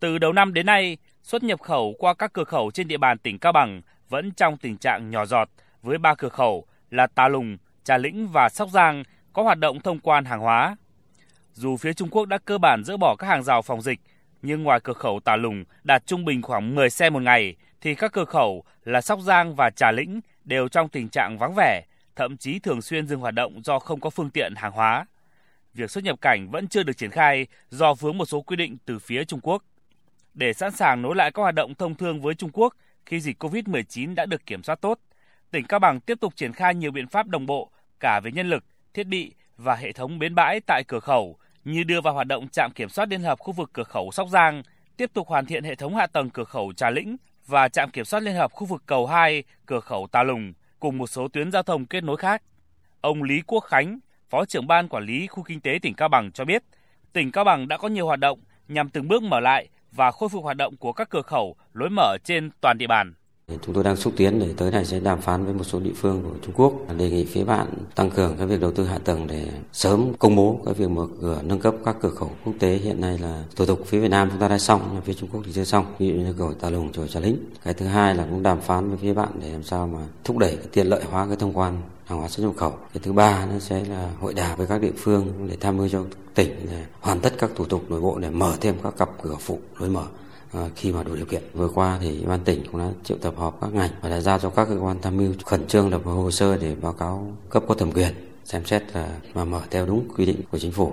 Từ đầu năm đến nay, xuất nhập khẩu qua các cửa khẩu trên địa bàn tỉnh Cao Bằng vẫn trong tình trạng nhỏ giọt với ba cửa khẩu là Tà Lùng, Trà Lĩnh và Sóc Giang có hoạt động thông quan hàng hóa. Dù phía Trung Quốc đã cơ bản dỡ bỏ các hàng rào phòng dịch, nhưng ngoài cửa khẩu Tà Lùng đạt trung bình khoảng 10 xe một ngày, thì các cửa khẩu là Sóc Giang và Trà Lĩnh đều trong tình trạng vắng vẻ, thậm chí thường xuyên dừng hoạt động do không có phương tiện hàng hóa. Việc xuất nhập cảnh vẫn chưa được triển khai do vướng một số quy định từ phía Trung Quốc. Để sẵn sàng nối lại các hoạt động thông thương với Trung Quốc khi dịch COVID-19 đã được kiểm soát tốt, tỉnh Cao Bằng tiếp tục triển khai nhiều biện pháp đồng bộ cả về nhân lực, thiết bị và hệ thống bến bãi tại cửa khẩu như đưa vào hoạt động trạm kiểm soát liên hợp khu vực cửa khẩu Sóc Giang, tiếp tục hoàn thiện hệ thống hạ tầng cửa khẩu Trà Lĩnh và trạm kiểm soát liên hợp khu vực cầu 2 cửa khẩu Tà Lùng cùng một số tuyến giao thông kết nối khác. Ông Lý Quốc Khánh, Phó trưởng ban quản lý khu kinh tế tỉnh Cao Bằng cho biết, tỉnh Cao Bằng đã có nhiều hoạt động nhằm từng bước mở lại và khôi phục hoạt động của các cửa khẩu lối mở trên toàn địa bàn. Chúng tôi đang xúc tiến để tới này sẽ đàm phán với một số địa phương của Trung Quốc. Đề nghị phía bạn tăng cường cái việc đầu tư hạ tầng để sớm công bố cái việc mở cửa, nâng cấp các cửa khẩu quốc tế. Hiện nay là thủ tục phía Việt Nam chúng ta đã xong, nhưng phía Trung Quốc thì chưa xong. Ví dụ như cửa Tà Lùng, chùa Trà Lĩnh. Cái thứ hai là cũng đàm phán với phía bạn để làm sao mà thúc đẩy cái tiện lợi hóa cái thông quan hàng hóa xuất nhập khẩu. Cái thứ ba nó sẽ là hội đàm với các địa phương để tham mưu cho tỉnh để hoàn tất các thủ tục nội bộ để mở thêm các cặp cửa phụ lối mở. Ờ, khi mà đủ điều kiện. Vừa qua thì ban tỉnh cũng đã triệu tập họp các ngành và đã giao cho các cơ quan tham mưu khẩn trương lập hồ sơ để báo cáo cấp có thẩm quyền, xem xét là mà mở theo đúng quy định của chính phủ